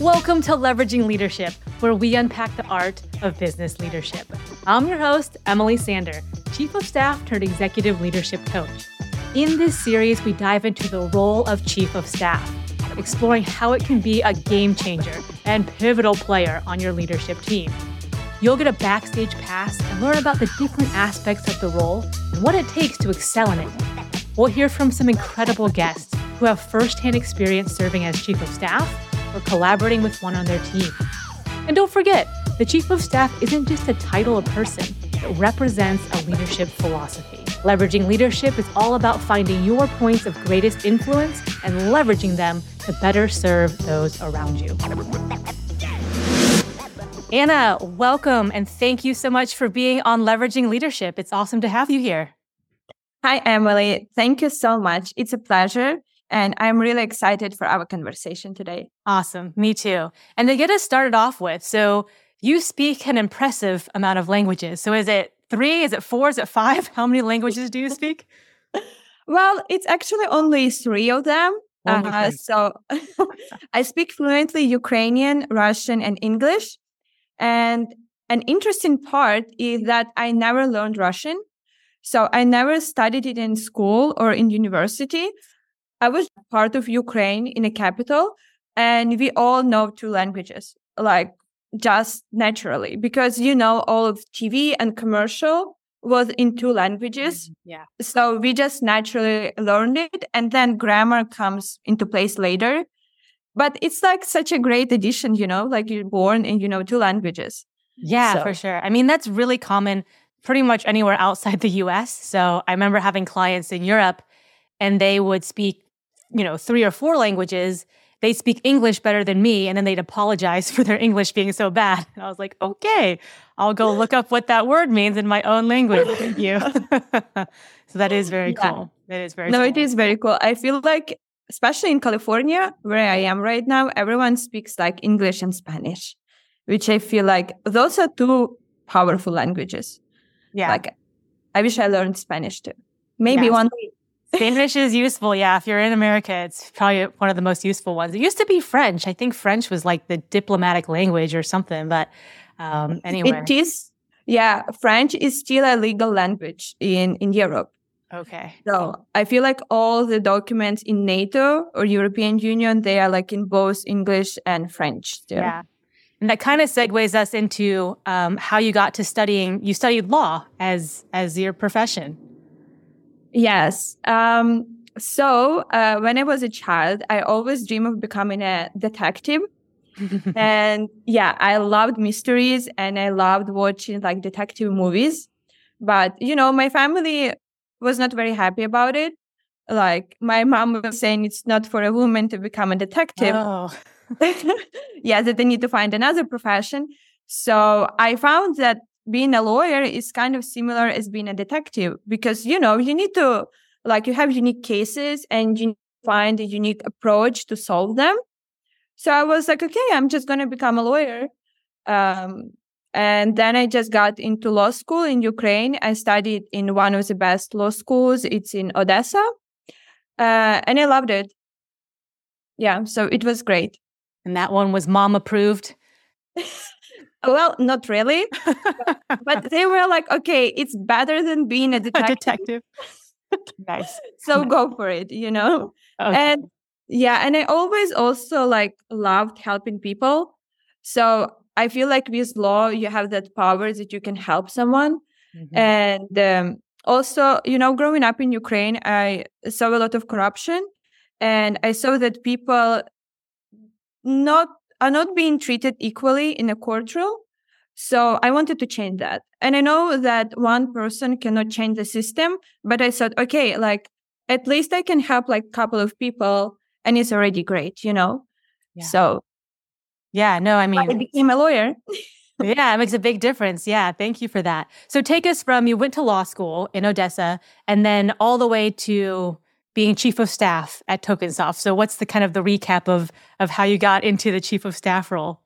Welcome to Leveraging Leadership, where we unpack the art of business leadership. I'm your host, Emily Sander, Chief of Staff turned Executive Leadership Coach. In this series, we dive into the role of Chief of Staff, exploring how it can be a game changer and pivotal player on your leadership team. You'll get a backstage pass and learn about the different aspects of the role and what it takes to excel in it. We'll hear from some incredible guests who have firsthand experience serving as Chief of Staff or collaborating with one on their team. And don't forget, the Chief of Staff isn't just a title or person, it represents a leadership philosophy. Leveraging leadership is all about finding your points of greatest influence and leveraging them to better serve those around you. Anna, welcome and thank you so much for being on Leveraging Leadership. It's awesome to have you here. Hi, Emily. Thank you so much. It's a pleasure. And I'm really excited for our conversation today. Awesome. Me too. And to get us started off with, so you speak an impressive amount of languages. So is it three? Is it four? Is it five? How many languages do you speak? well, it's actually only three of them. Uh, so I speak fluently Ukrainian, Russian, and English. And an interesting part is that I never learned Russian. So I never studied it in school or in university. I was part of Ukraine in a capital, and we all know two languages, like just naturally, because you know all of TV and commercial was in two languages. Mm-hmm. Yeah. So we just naturally learned it, and then grammar comes into place later. But it's like such a great addition, you know, like you're born in, you know, two languages. Yeah, so. for sure. I mean, that's really common pretty much anywhere outside the US. So I remember having clients in Europe and they would speak you know, three or four languages, they speak English better than me. And then they'd apologize for their English being so bad. And I was like, okay, I'll go look up what that word means in my own language. Thank you. so that is very yeah. cool. That is very No, cool. it is very cool. I feel like, especially in California, where I am right now, everyone speaks like English and Spanish, which I feel like those are two powerful languages. Yeah. Like, I wish I learned Spanish too. Maybe yes. one day Spanish is useful. Yeah. If you're in America, it's probably one of the most useful ones. It used to be French. I think French was like the diplomatic language or something. But um, anyway. It is. Yeah. French is still a legal language in, in Europe. Okay. So I feel like all the documents in NATO or European Union, they are like in both English and French. Still. Yeah. And that kind of segues us into um, how you got to studying. You studied law as as your profession. Yes. Um, so uh, when I was a child, I always dreamed of becoming a detective. and yeah, I loved mysteries and I loved watching like detective movies. But, you know, my family was not very happy about it. Like my mom was saying it's not for a woman to become a detective. Oh. yeah, that they need to find another profession. So I found that being a lawyer is kind of similar as being a detective because you know you need to like you have unique cases and you find a unique approach to solve them. So i was like okay i'm just going to become a lawyer. Um, and then i just got into law school in ukraine. I studied in one of the best law schools. It's in odessa. Uh, and i loved it. Yeah so it was great. And that one was mom approved Well, not really. but they were like, okay, it's better than being a detective. A detective. nice. So go for it, you know? Okay. And yeah, and I always also like loved helping people. So I feel like with law, you have that power that you can help someone. Mm-hmm. And um, also, you know, growing up in Ukraine, I saw a lot of corruption and I saw that people not are not being treated equally in a courtroom. So I wanted to change that. And I know that one person cannot change the system, but I thought, okay, like at least I can help like a couple of people and it's already great, you know? Yeah. So yeah, no, I mean I became a lawyer. yeah, it makes a big difference. Yeah, thank you for that. So take us from you went to law school in Odessa and then all the way to being chief of staff at Tokensoft. So what's the kind of the recap of of how you got into the chief of staff role?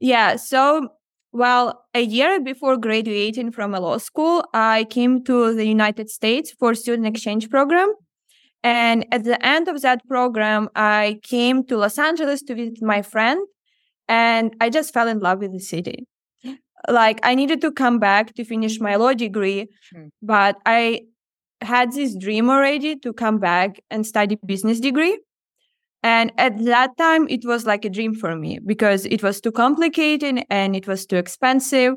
Yeah, so well, a year before graduating from a law school, I came to the United States for student exchange program. And at the end of that program, I came to Los Angeles to visit my friend and I just fell in love with the city. Like I needed to come back to finish my law degree, hmm. but I had this dream already to come back and study business degree. And at that time, it was like a dream for me because it was too complicated and it was too expensive.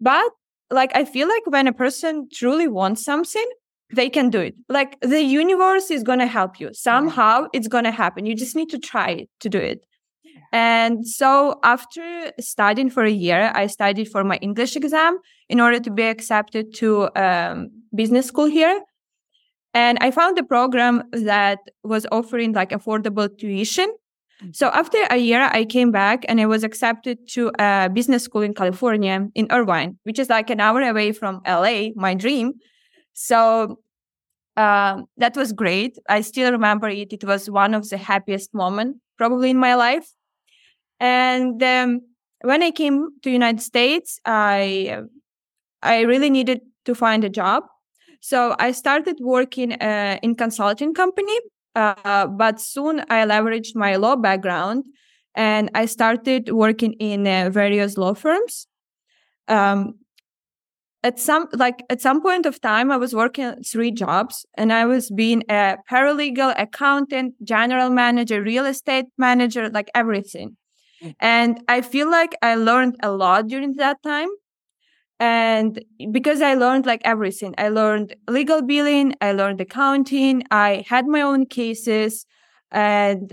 But like, I feel like when a person truly wants something, they can do it. Like the universe is going to help you. Somehow it's going to happen. You just need to try to do it. And so after studying for a year, I studied for my English exam in order to be accepted to um, business school here. And I found a program that was offering like affordable tuition. Mm-hmm. So after a year, I came back and I was accepted to a business school in California in Irvine, which is like an hour away from LA, my dream. So um, that was great. I still remember it. It was one of the happiest moments probably in my life. And um, when I came to United States, I I really needed to find a job. So I started working uh, in consulting company, uh, but soon I leveraged my law background and I started working in uh, various law firms. Um, at some like at some point of time, I was working three jobs, and I was being a paralegal, accountant, general manager, real estate manager, like everything. Mm. And I feel like I learned a lot during that time and because i learned like everything. I learned legal billing i learned accounting i had my own cases and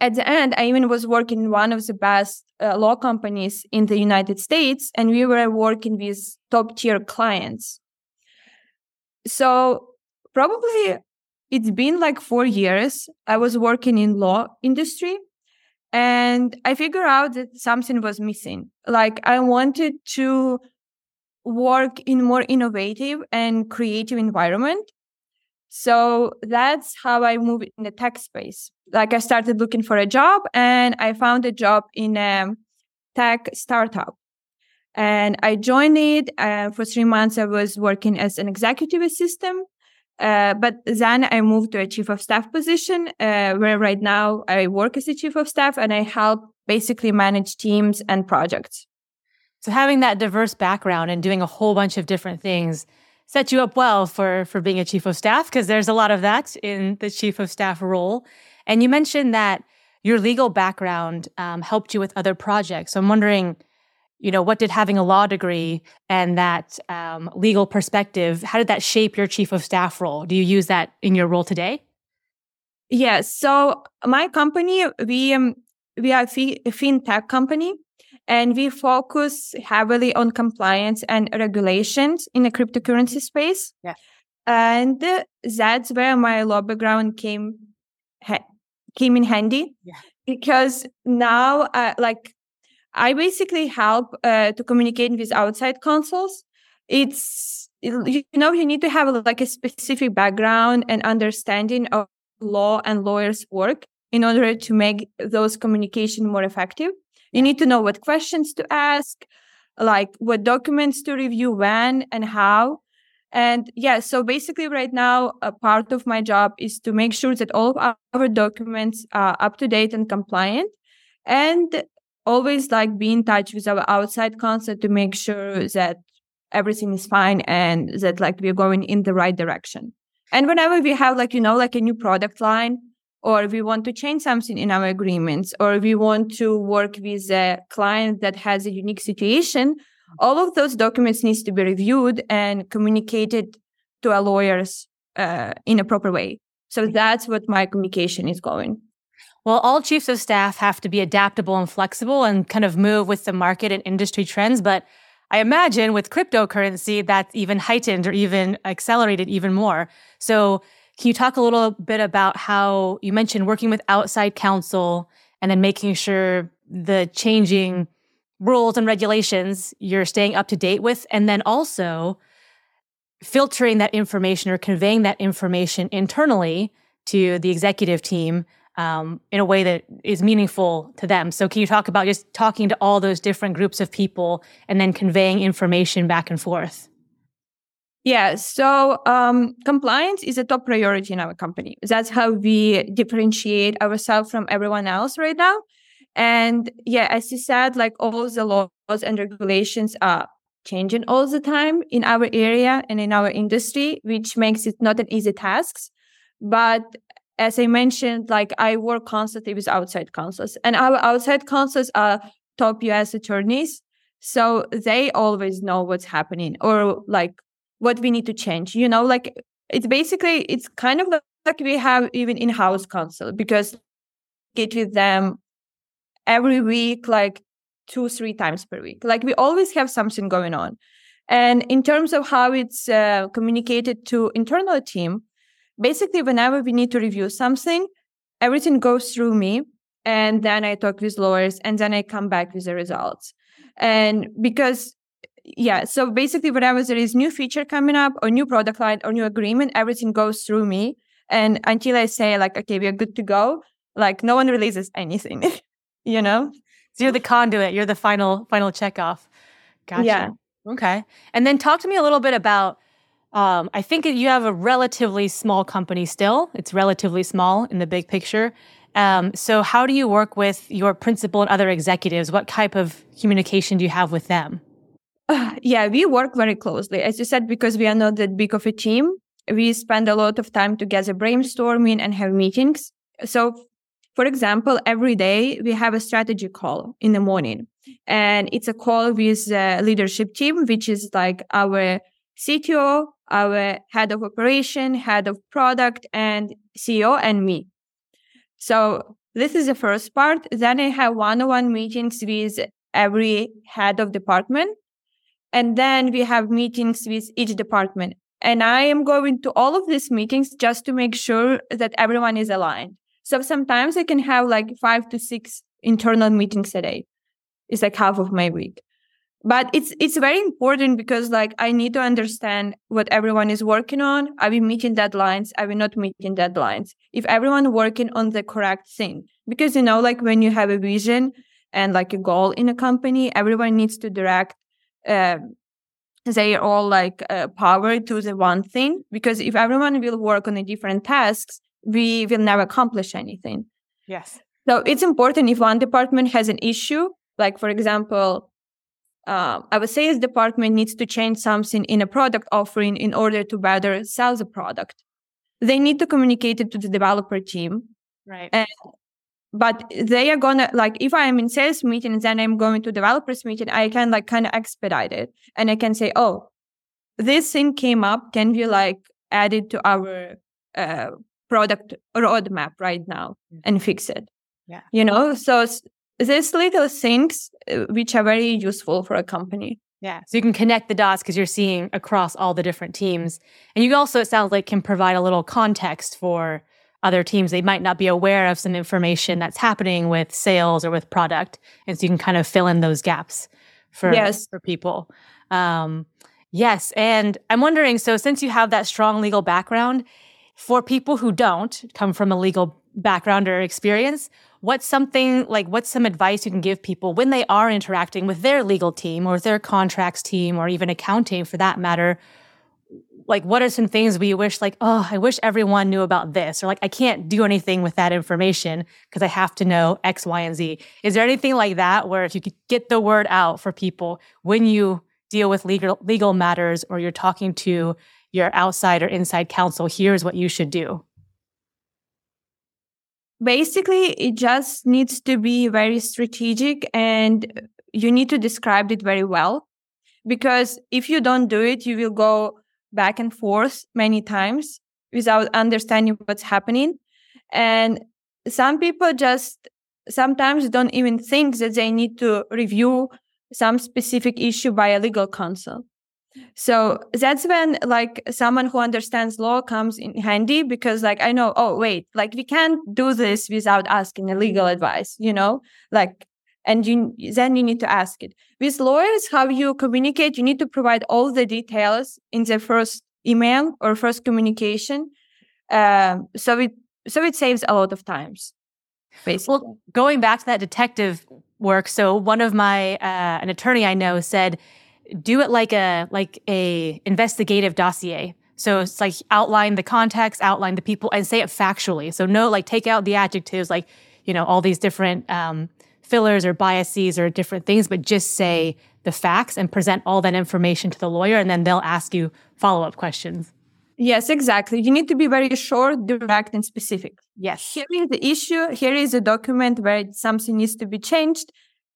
at the end i even was working in one of the best uh, law companies in the united states and we were working with top tier clients. So probably it's been like 4 years i was working in law industry and i figured out that something was missing. Like i wanted to work in more innovative and creative environment. So that's how I moved in the tech space. Like I started looking for a job and I found a job in a tech startup. And I joined it. Uh, for three months, I was working as an executive assistant. Uh, but then I moved to a chief of staff position, uh, where right now I work as a chief of staff and I help basically manage teams and projects. So having that diverse background and doing a whole bunch of different things set you up well for for being a chief of staff because there's a lot of that in the chief of staff role. And you mentioned that your legal background um, helped you with other projects. So I'm wondering, you know, what did having a law degree and that um, legal perspective, how did that shape your chief of staff role? Do you use that in your role today? Yes. So my company, we um, we are a fintech company and we focus heavily on compliance and regulations in the cryptocurrency space. Yeah. And that's where my law background came ha- came in handy yeah. because now uh, like I basically help uh, to communicate with outside counsels. It's you know you need to have like a specific background and understanding of law and lawyers work in order to make those communication more effective you need to know what questions to ask, like what documents to review when and how. And yeah, so basically, right now, a part of my job is to make sure that all of our documents are up to date and compliant, and always like be in touch with our outside counsel to make sure that everything is fine and that like we're going in the right direction. And whenever we have like, you know, like a new product line, or if we want to change something in our agreements, or we want to work with a client that has a unique situation, all of those documents needs to be reviewed and communicated to our lawyers uh, in a proper way. So that's what my communication is going. Well, all chiefs of staff have to be adaptable and flexible and kind of move with the market and industry trends. But I imagine with cryptocurrency, that's even heightened or even accelerated even more. So can you talk a little bit about how you mentioned working with outside counsel and then making sure the changing rules and regulations you're staying up to date with, and then also filtering that information or conveying that information internally to the executive team um, in a way that is meaningful to them. So, can you talk about just talking to all those different groups of people and then conveying information back and forth? Yeah, so um, compliance is a top priority in our company. That's how we differentiate ourselves from everyone else right now. And yeah, as you said, like all the laws and regulations are changing all the time in our area and in our industry, which makes it not an easy task. But as I mentioned, like I work constantly with outside counsels, and our outside counsels are top US attorneys. So they always know what's happening or like what we need to change. You know, like it's basically, it's kind of like we have even in house counsel because get with them every week, like two, three times per week. Like we always have something going on. And in terms of how it's uh, communicated to internal team, basically whenever we need to review something, everything goes through me. And then I talk with lawyers and then I come back with the results. And because yeah, so basically whenever there is new feature coming up or new product line or new agreement, everything goes through me. And until I say like, okay, we are good to go, like no one releases anything, you know? So you're the conduit, you're the final, final checkoff. Gotcha. Yeah. Okay. And then talk to me a little bit about um, I think you have a relatively small company still. It's relatively small in the big picture. Um, so, how do you work with your principal and other executives? What type of communication do you have with them? Uh, yeah, we work very closely. As you said, because we are not that big of a team, we spend a lot of time together brainstorming and have meetings. So, for example, every day we have a strategy call in the morning, and it's a call with the leadership team, which is like our CTO, our head of operation, head of product, and CEO, and me. So this is the first part. Then I have one-on-one meetings with every head of department. And then we have meetings with each department. And I am going to all of these meetings just to make sure that everyone is aligned. So sometimes I can have like five to six internal meetings a day. It's like half of my week but it's it's very important because like i need to understand what everyone is working on are we meeting deadlines are we not meeting deadlines if everyone working on the correct thing because you know like when you have a vision and like a goal in a company everyone needs to direct uh, they all like uh, power to the one thing because if everyone will work on the different tasks we will never accomplish anything yes so it's important if one department has an issue like for example uh, our sales department needs to change something in a product offering in order to better sell the product. They need to communicate it to the developer team. Right. And, but they are gonna like if I am in sales meeting and then I'm going to developers meeting, I can like kind of expedite it and I can say, oh, this thing came up. Can we like add it to our uh, product roadmap right now mm. and fix it? Yeah. You know, so these little things uh, which are very useful for a company. Yeah. So you can connect the dots because you're seeing across all the different teams. And you also, it sounds like, can provide a little context for other teams. They might not be aware of some information that's happening with sales or with product. And so you can kind of fill in those gaps for, yes. for people. Um, yes. And I'm wondering so, since you have that strong legal background, for people who don't come from a legal background or experience, what's something like what's some advice you can give people when they are interacting with their legal team or their contracts team or even accounting for that matter like what are some things we wish like oh i wish everyone knew about this or like i can't do anything with that information because i have to know x y and z. Is there anything like that where if you could get the word out for people when you deal with legal legal matters or you're talking to your outside or inside counsel here's what you should do basically it just needs to be very strategic and you need to describe it very well because if you don't do it you will go back and forth many times without understanding what's happening and some people just sometimes don't even think that they need to review some specific issue by a legal counsel so that's when like someone who understands law comes in handy because like I know, oh wait, like we can't do this without asking a legal advice, you know? Like and you then you need to ask it. With lawyers, how you communicate, you need to provide all the details in the first email or first communication. Um, so it so it saves a lot of times. Basically. Well, going back to that detective work, so one of my uh, an attorney I know said do it like a like a investigative dossier. So it's like outline the context, outline the people, and say it factually. So no, like take out the adjectives, like you know all these different um, fillers or biases or different things, but just say the facts and present all that information to the lawyer, and then they'll ask you follow up questions. Yes, exactly. You need to be very short, direct, and specific. Yes. Here is the issue. Here is a document where something needs to be changed.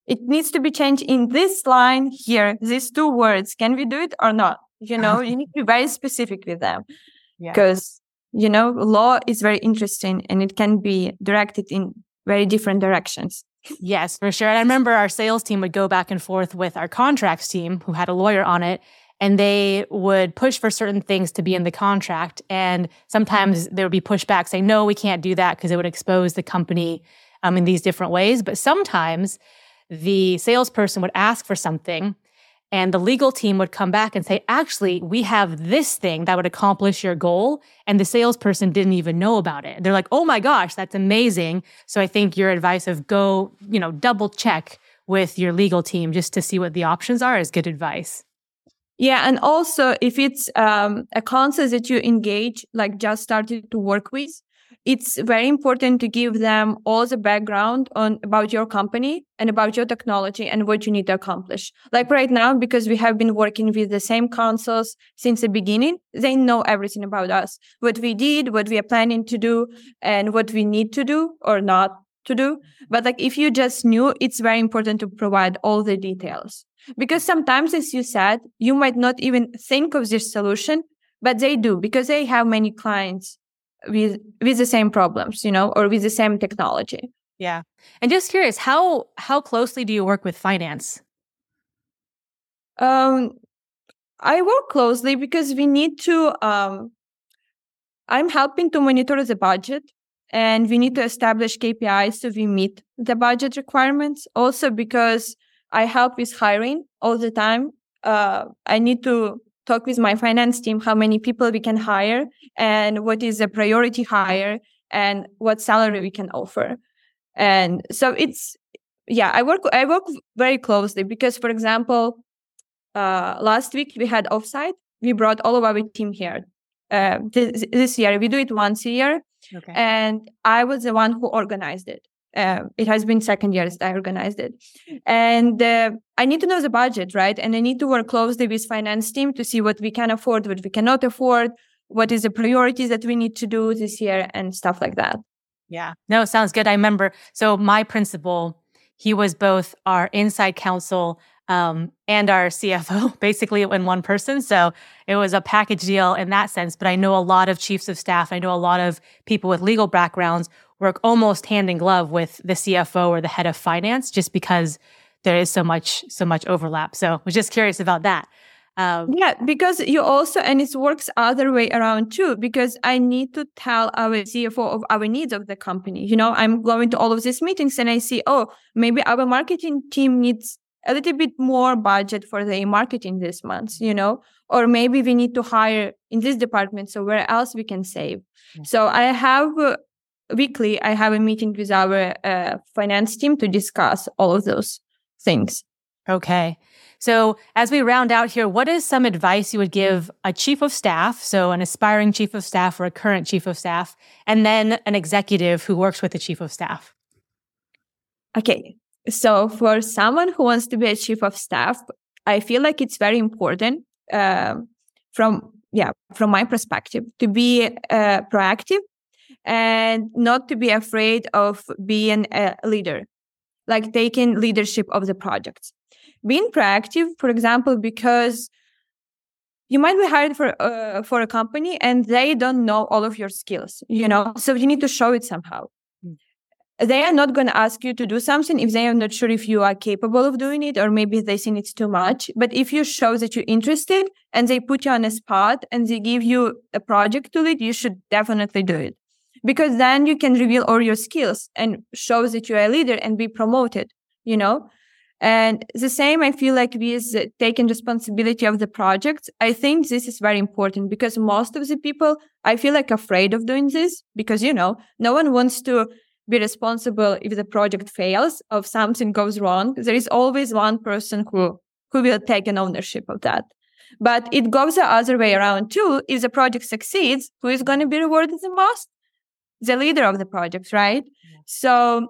It needs to be changed in this line here, these two words. Can we do it or not? You know, you need to be very specific with them because, yeah. you know, law is very interesting and it can be directed in very different directions. Yes, for sure. And I remember our sales team would go back and forth with our contracts team who had a lawyer on it and they would push for certain things to be in the contract. And sometimes there would be pushback saying, no, we can't do that because it would expose the company um, in these different ways. But sometimes the salesperson would ask for something and the legal team would come back and say, actually, we have this thing that would accomplish your goal. And the salesperson didn't even know about it. They're like, oh my gosh, that's amazing. So I think your advice of go, you know, double check with your legal team just to see what the options are is good advice. Yeah, and also if it's um, a concept that you engage, like just started to work with, it's very important to give them all the background on about your company and about your technology and what you need to accomplish. Like right now, because we have been working with the same counsels since the beginning, they know everything about us, what we did, what we are planning to do, and what we need to do or not to do. But like if you just knew, it's very important to provide all the details. Because sometimes, as you said, you might not even think of this solution, but they do because they have many clients with with the same problems, you know, or with the same technology. Yeah. And just curious, how how closely do you work with finance? Um I work closely because we need to um I'm helping to monitor the budget and we need to establish KPIs so we meet the budget requirements. Also because I help with hiring all the time. Uh, I need to talk with my finance team how many people we can hire and what is a priority hire and what salary we can offer. And so it's yeah, I work I work very closely because for example, uh, last week we had offsite. We brought all of our team here. Uh, this, this year we do it once a year, okay. and I was the one who organized it. Uh, it has been second years that I organized it, and uh, I need to know the budget, right? And I need to work closely with finance team to see what we can afford, what we cannot afford, what is the priorities that we need to do this year, and stuff like that. Yeah, no, sounds good. I remember. So my principal, he was both our inside counsel um, and our CFO, basically in one person. So it was a package deal in that sense. But I know a lot of chiefs of staff. I know a lot of people with legal backgrounds work almost hand in glove with the CFO or the head of finance just because there is so much so much overlap. So I was just curious about that. Um, yeah, because you also and it works other way around too. Because I need to tell our CFO of our needs of the company. You know, I'm going to all of these meetings and I see, oh, maybe our marketing team needs a little bit more budget for the marketing this month. You know, or maybe we need to hire in this department. So where else we can save? Yeah. So I have uh, weekly, I have a meeting with our uh, finance team to discuss all of those things. Okay. So, as we round out here, what is some advice you would give a chief of staff, so an aspiring chief of staff or a current chief of staff, and then an executive who works with the chief of staff? Okay. So, for someone who wants to be a chief of staff, I feel like it's very important uh, from yeah from my perspective to be uh, proactive and not to be afraid of being a leader, like taking leadership of the project. Being proactive, for example, because you might be hired for uh, for a company and they don't know all of your skills, you know, so you need to show it somehow. Hmm. They are not going to ask you to do something if they are not sure if you are capable of doing it, or maybe they think it's too much. But if you show that you're interested and they put you on a spot and they give you a project to lead, you should definitely do it because then you can reveal all your skills and show that you're a leader and be promoted you know and the same i feel like with taking responsibility of the project i think this is very important because most of the people i feel like afraid of doing this because you know no one wants to be responsible if the project fails or if something goes wrong there is always one person who who will take an ownership of that. But it goes the other way around too. If the project succeeds, who is going to be rewarded the most? The leader of the project, right? Yeah. So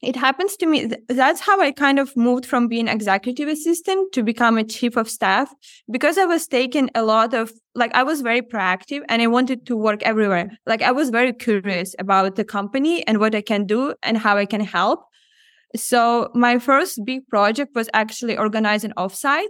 it happens to me. That's how I kind of moved from being executive assistant to become a chief of staff because I was taking a lot of, like, I was very proactive and I wanted to work everywhere. Like, I was very curious about the company and what I can do and how I can help. So my first big project was actually organizing offsite.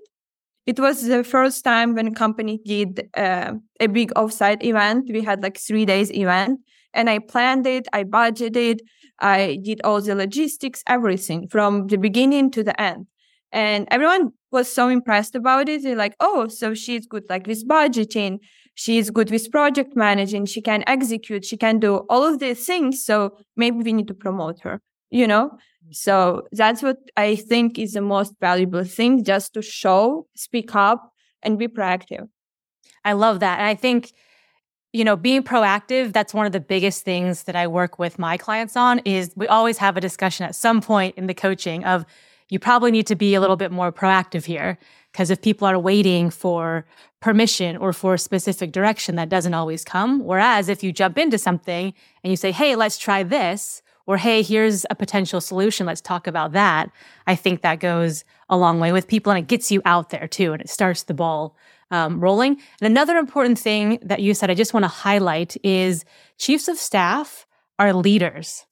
It was the first time when company did uh, a big offsite event. We had like three days event and I planned it. I budgeted I did all the logistics, everything from the beginning to the end. And everyone was so impressed about it. They're like, oh, so she's good like with budgeting. She's good with project managing. She can execute. She can do all of these things. So maybe we need to promote her, you know? Mm. So that's what I think is the most valuable thing just to show, speak up, and be proactive. I love that. And I think you know being proactive that's one of the biggest things that i work with my clients on is we always have a discussion at some point in the coaching of you probably need to be a little bit more proactive here because if people are waiting for permission or for a specific direction that doesn't always come. Whereas if you jump into something and you say hey let's try this or hey here's a potential solution let's talk about that i think that goes a long way with people and it gets you out there too and it starts the ball um, rolling. And another important thing that you said, I just want to highlight is chiefs of staff are leaders.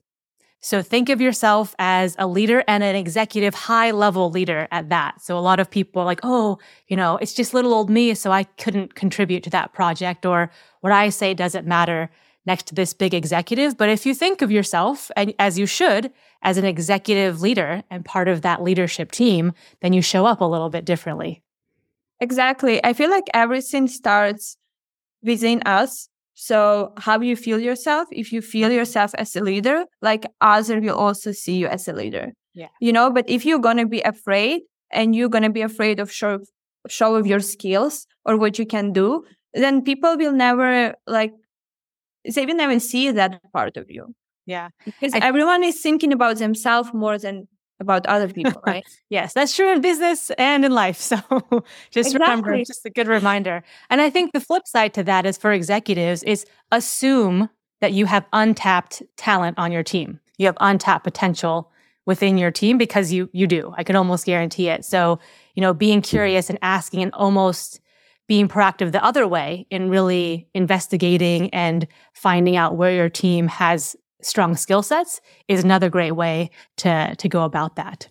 So think of yourself as a leader and an executive high level leader at that. So a lot of people are like, oh, you know, it's just little old me, so I couldn't contribute to that project, or what I say doesn't matter next to this big executive. But if you think of yourself, and as you should, as an executive leader and part of that leadership team, then you show up a little bit differently. Exactly. I feel like everything starts within us. So how you feel yourself, if you feel yourself as a leader, like others will also see you as a leader. Yeah. You know, but if you're gonna be afraid and you're gonna be afraid of show show of your skills or what you can do, then people will never like they will never see that part of you. Yeah. Because I, everyone is thinking about themselves more than about other people, right? yes, that's true in business and in life. So just exactly. remember, just a good reminder. And I think the flip side to that is for executives is assume that you have untapped talent on your team. You have untapped potential within your team because you you do. I can almost guarantee it. So, you know, being curious and asking and almost being proactive the other way in really investigating and finding out where your team has strong skill sets is another great way to to go about that.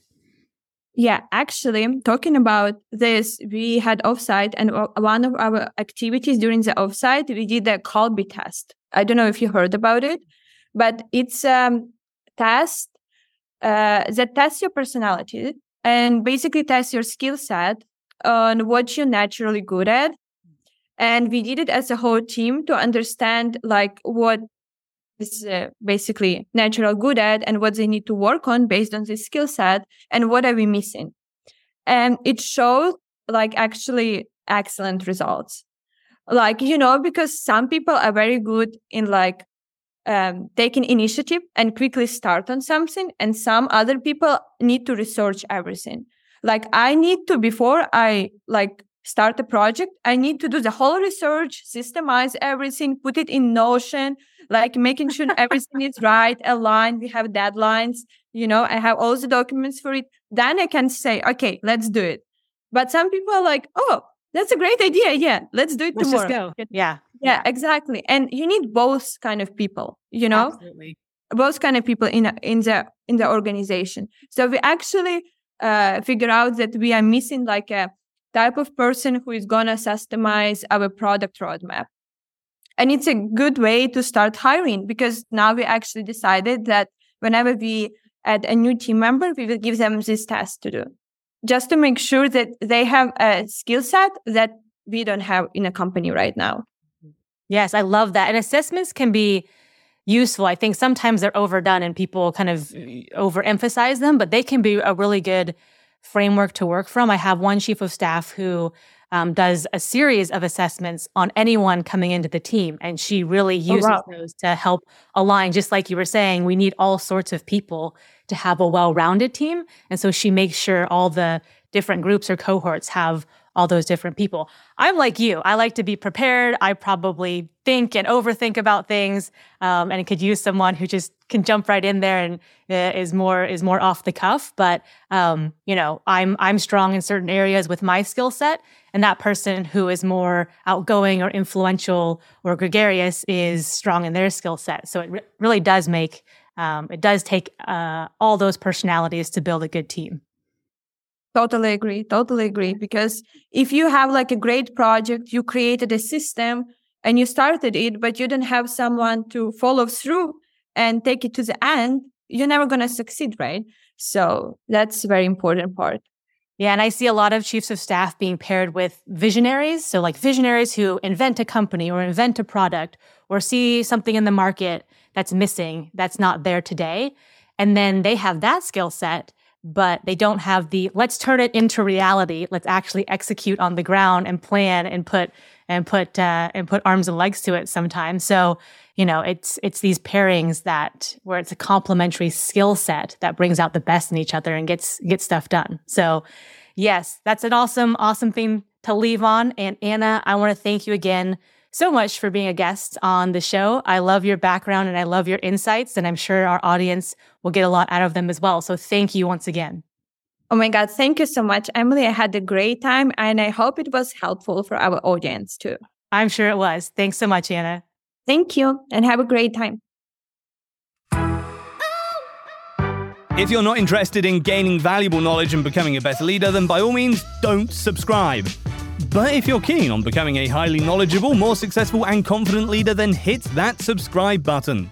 Yeah, actually, talking about this, we had offsite, and one of our activities during the offsite, we did a Kolbe test. I don't know if you heard about it, but it's a um, test uh, that tests your personality and basically tests your skill set on what you're naturally good at. And we did it as a whole team to understand like what is uh, basically natural good at and what they need to work on based on this skill set and what are we missing? And it shows like actually excellent results. Like you know because some people are very good in like um, taking initiative and quickly start on something and some other people need to research everything. Like i need to before i like start a project i need to do the whole research systemize everything put it in notion like making sure everything is right, aligned. We have deadlines. You know, I have all the documents for it. Then I can say, okay, let's do it. But some people are like, oh, that's a great idea. Yeah, let's do it let's tomorrow. Yeah. Yeah, exactly. And you need both kind of people, you know? Absolutely. Both kind of people in in the in the organization. So we actually uh, figure out that we are missing like a type of person who is gonna systemize our product roadmap. And it's a good way to start hiring because now we actually decided that whenever we add a new team member, we will give them this task to do just to make sure that they have a skill set that we don't have in a company right now. Yes, I love that. And assessments can be useful. I think sometimes they're overdone and people kind of overemphasize them, but they can be a really good framework to work from. I have one chief of staff who um, does a series of assessments on anyone coming into the team. And she really oh, uses oh, wow. those to help align. Just like you were saying, we need all sorts of people to have a well rounded team. And so she makes sure all the different groups or cohorts have all those different people. I'm like you. I like to be prepared. I probably think and overthink about things, um, and could use someone who just can jump right in there and uh, is more is more off the cuff. But um, you know, I'm I'm strong in certain areas with my skill set, and that person who is more outgoing or influential or gregarious is strong in their skill set. So it re- really does make um, it does take uh, all those personalities to build a good team. Totally agree. Totally agree. Because if you have like a great project, you created a system and you started it, but you didn't have someone to follow through and take it to the end, you're never going to succeed, right? So that's a very important part. Yeah, and I see a lot of chiefs of staff being paired with visionaries. So, like visionaries who invent a company or invent a product or see something in the market that's missing, that's not there today. And then they have that skill set but they don't have the let's turn it into reality. Let's actually execute on the ground and plan and put and put uh, and put arms and legs to it sometimes. So you know it's it's these pairings that where it's a complementary skill set that brings out the best in each other and gets gets stuff done. So yes, that's an awesome awesome thing to leave on. And Anna, I want to thank you again so much for being a guest on the show. I love your background and I love your insights, and I'm sure our audience will get a lot out of them as well. So thank you once again. Oh my God, thank you so much, Emily. I had a great time and I hope it was helpful for our audience too. I'm sure it was. Thanks so much, Anna. Thank you and have a great time. If you're not interested in gaining valuable knowledge and becoming a better leader, then by all means, don't subscribe. But if you're keen on becoming a highly knowledgeable, more successful, and confident leader, then hit that subscribe button.